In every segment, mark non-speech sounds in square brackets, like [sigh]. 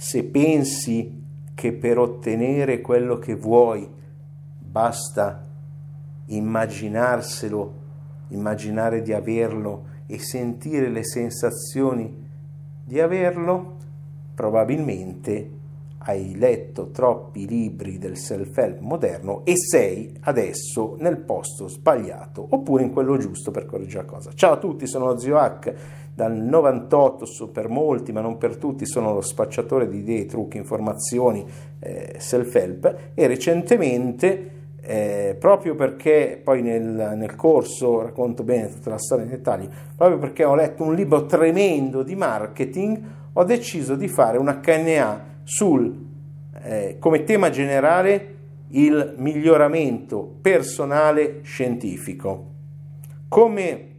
se pensi che per ottenere quello che vuoi basta immaginarselo, immaginare di averlo e sentire le sensazioni di averlo, probabilmente hai letto troppi libri del self-help moderno e sei adesso nel posto sbagliato oppure in quello giusto per correggere la cosa. Ciao a tutti, sono Zio Hack dal 98, per molti ma non per tutti sono lo spacciatore di idee, trucchi, informazioni, eh, self-help e recentemente eh, proprio perché poi nel, nel, corso racconto bene tutta la storia nei dettagli, proprio perché ho letto un libro tremendo di marketing, ho deciso di fare una KNA sul, eh, come tema generale, il miglioramento personale scientifico. Come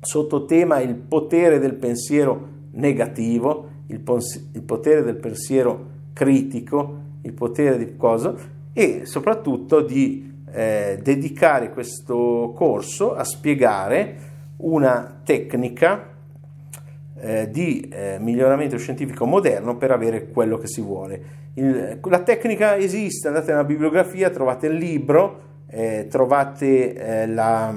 sottotema il potere del pensiero negativo, il, pons- il potere del pensiero critico, il potere di cosa e soprattutto di eh, dedicare questo corso a spiegare una tecnica eh, di eh, miglioramento scientifico moderno per avere quello che si vuole. Il, la tecnica esiste, andate nella bibliografia, trovate il libro, eh, trovate eh, la,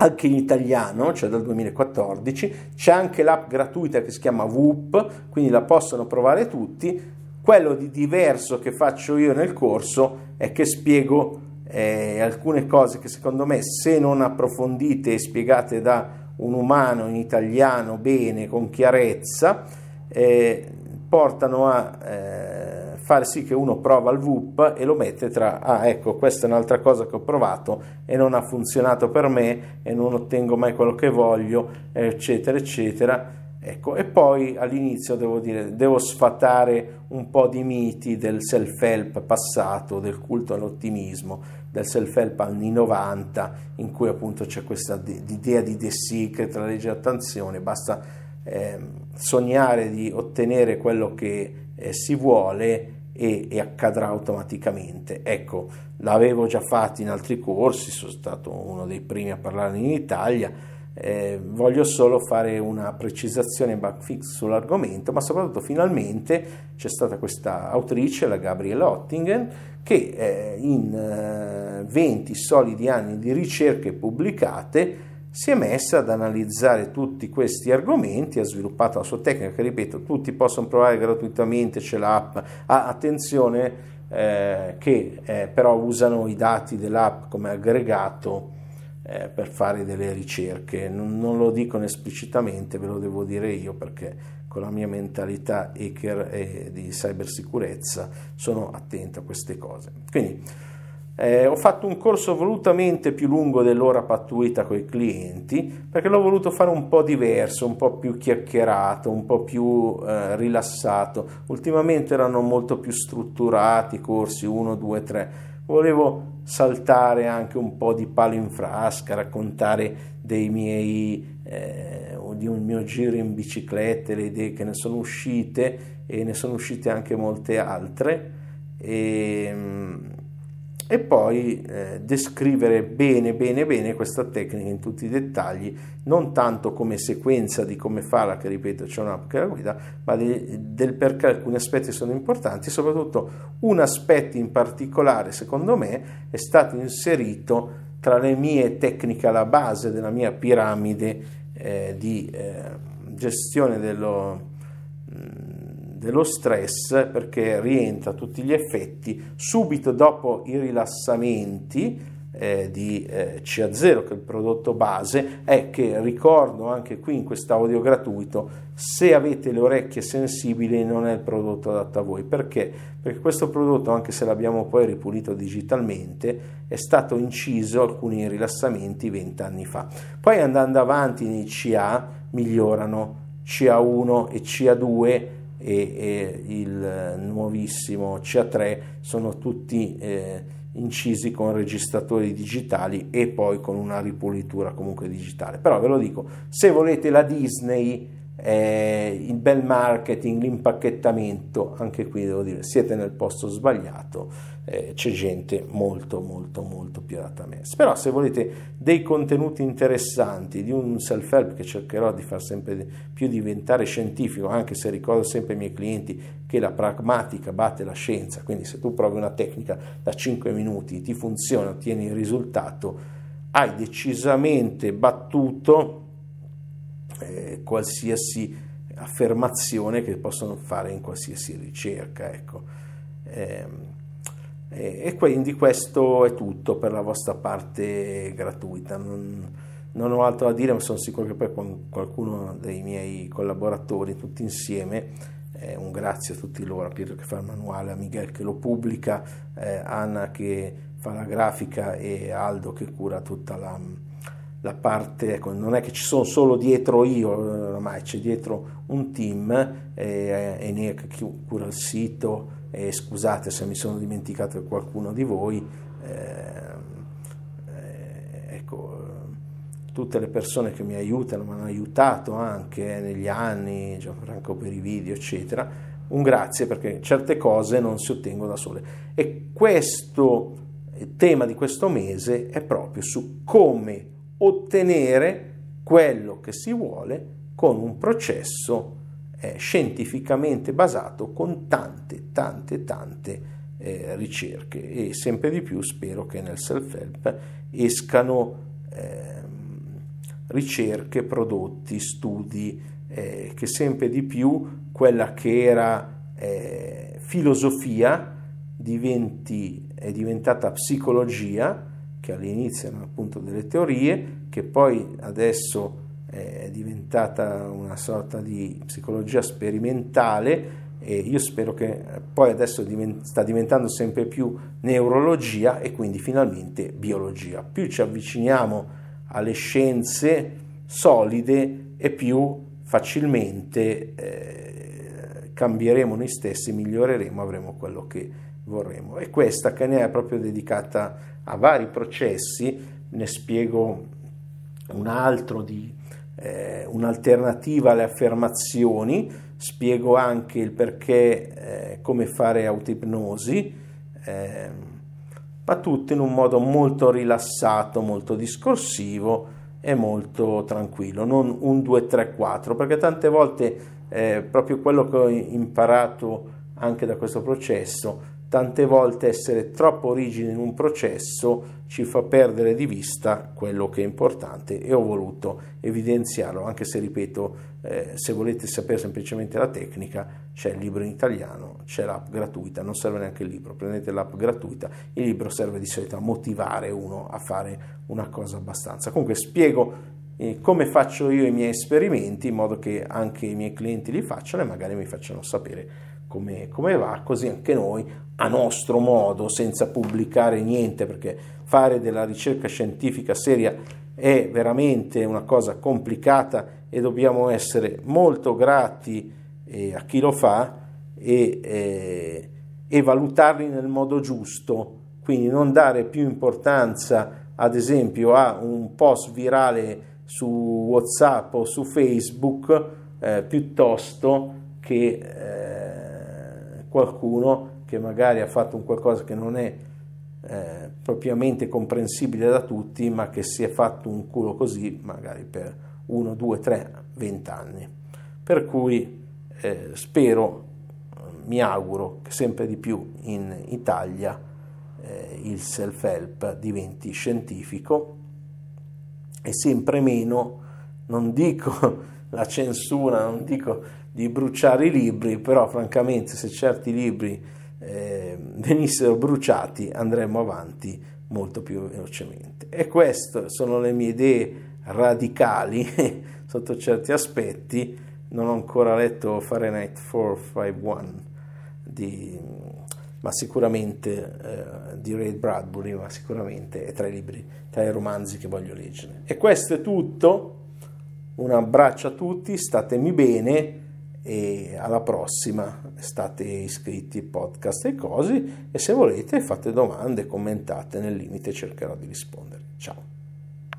anche in italiano, cioè dal 2014, c'è anche l'app gratuita che si chiama Whoop, quindi la possono provare tutti, quello di diverso che faccio io nel corso è che spiego eh, alcune cose che secondo me se non approfondite e spiegate da un umano in italiano bene, con chiarezza, eh, portano a eh, far sì che uno prova il VUP e lo mette tra, ah ecco, questa è un'altra cosa che ho provato e non ha funzionato per me e non ottengo mai quello che voglio, eccetera, eccetera. Ecco, e poi all'inizio devo dire, devo sfatare un po' di miti del self-help passato, del culto all'ottimismo, del self-help anni 90, in cui appunto c'è questa idea di The Secret, la legge d'attenzione, basta eh, sognare di ottenere quello che eh, si vuole e, e, accadrà automaticamente. Ecco, l'avevo già fatto in altri corsi, sono stato uno dei primi a parlare in Italia eh, voglio solo fare una precisazione backfix sull'argomento, ma soprattutto finalmente c'è stata questa autrice, la Gabriella Ottingen, che eh, in eh, 20 solidi anni di ricerche pubblicate si è messa ad analizzare tutti questi argomenti, ha sviluppato la sua tecnica, che ripeto, tutti possono provare gratuitamente, c'è l'app, ah, attenzione eh, che eh, però usano i dati dell'app come aggregato eh, per fare delle ricerche. Non, non, lo dicono esplicitamente, ve lo devo dire io perché con la mia mentalità hacker e di cybersicurezza sono attento a queste cose. Quindi eh, ho fatto un corso volutamente più lungo dell'ora pattuita con i clienti perché l'ho voluto fare un po' diverso, un po' più chiacchierato, un po' più eh, rilassato. Ultimamente erano molto più strutturati, corsi 1, 2, 3. Volevo saltare anche un po' di palo in frasca, raccontare dei miei, eh, di un mio giro in bicicletta, le idee che ne sono uscite e ne sono uscite anche molte altre. E, e poi eh, descrivere bene bene bene questa tecnica in tutti i dettagli, non tanto come sequenza di come farla, che ripeto c'è un'app che la guida, ma di, del perché alcuni aspetti sono importanti, soprattutto un aspetto in particolare secondo me è stato inserito tra le mie tecniche alla base della mia piramide eh, di eh, gestione dello dello stress perché rientra a tutti gli effetti subito dopo i rilassamenti eh, di eh, CA0 che è il prodotto base è che ricordo anche qui in quest'audio gratuito se avete le orecchie sensibili non è il prodotto adatto a voi perché? perché questo prodotto anche se l'abbiamo poi ripulito digitalmente è stato inciso alcuni rilassamenti 20 anni fa poi andando avanti nei CA migliorano CA1 e CA2 e, e il nuovissimo CA3 sono tutti eh, incisi con registratori digitali e poi con una ripulitura comunque digitale. Però ve lo dico, se volete la Disney eh, il bel marketing, l'impacchettamento, anche qui devo dire, siete nel posto sbagliato, eh, c'è gente molto molto molto più adatta a me. Però se volete dei contenuti interessanti, di un self-help che cercherò di far sempre più diventare scientifico, anche se ricordo sempre ai miei clienti che la pragmatica batte la scienza, quindi se tu provi una tecnica da 5 minuti, ti funziona, ottieni il risultato, hai decisamente battuto eh, qualsiasi affermazione che possono fare in qualsiasi ricerca. Ecco. Eh, e quindi questo è tutto per la vostra parte gratuita. Non, non ho altro da dire, ma sono sicuro che poi qualcuno dei miei collaboratori, tutti insieme, eh, un grazie a tutti loro, a Pietro che fa il manuale, a Miguel che lo pubblica, eh, Anna che fa la grafica e Aldo che cura tutta la, la parte, ecco, non è che ci sono solo dietro io, ormai c'è dietro un team, eh, Enea che cura il sito, e scusate se mi sono dimenticato di qualcuno di voi, eh, eh, ecco, tutte le persone che mi aiutano, mi hanno aiutato anche negli anni, Gianfranco per i video, eccetera, un grazie perché certe cose non si ottengono da sole. E questo tema di questo mese è proprio su come ottenere quello che si vuole con un processo eh, scientificamente basato con tante, tante, tante eh, ricerche e sempre di più spero che nel self-help escano eh, ricerche, prodotti, studi, eh, che sempre di più quella che era eh, filosofia diventi, è diventata psicologia che all'inizio erano appunto delle teorie, che poi adesso è diventata una sorta di psicologia sperimentale e io spero che poi adesso sta diventando sempre più neurologia e quindi finalmente biologia. Più ci avviciniamo alle scienze solide e più facilmente eh, cambieremo noi stessi, miglioreremo, avremo quello che vorremmo. E questa che ne è proprio dedicata a vari processi, ne spiego un altro di eh, un'alternativa alle affermazioni, spiego anche il perché, eh, come fare autoipnosi, eh, ma tutto in un modo molto rilassato, molto discorsivo e molto tranquillo, non un 2, 3, 4, perché tante volte eh, proprio quello che ho imparato anche da questo processo tante volte essere troppo rigidi in un processo ci fa perdere di vista quello che è importante e ho voluto evidenziarlo, anche se ripeto, eh, se volete sapere semplicemente la tecnica, c'è il libro in italiano, c'è l'app gratuita, non serve neanche il libro, prendete l'app gratuita, il libro serve di solito a motivare uno a fare una cosa abbastanza. Comunque spiego eh, come faccio io i miei esperimenti in modo che anche i miei clienti li facciano e magari mi facciano sapere come, come, va, così anche noi, a nostro modo, senza pubblicare niente, perché fare della ricerca scientifica seria è veramente una cosa complicata e dobbiamo essere molto grati eh, a chi lo fa e, eh, e valutarli nel modo giusto, quindi non dare più importanza ad esempio a un post virale su WhatsApp o su Facebook eh, piuttosto che eh, qualcuno che magari ha fatto un qualcosa che non è eh, propriamente comprensibile da tutti, ma che si è fatto un culo così magari per 1, 2, 3, 20 anni. Per cui eh, spero, mi auguro che sempre di più in Italia eh, il self-help diventi scientifico e sempre meno, non dico [laughs] la censura, non dico di bruciare i libri, però francamente se certi libri eh, venissero bruciati andremmo avanti molto più velocemente. E queste sono le mie idee radicali [laughs] sotto certi aspetti. Non ho ancora letto Fahrenheit 451 di, ma sicuramente eh, di Ray Bradbury, ma sicuramente è tra i libri, tra i romanzi che voglio leggere. E questo è tutto. Un abbraccio a tutti, statemi bene e alla prossima. State iscritti podcast e cose e se volete fate domande, commentate nel limite cercherò di rispondere. Ciao.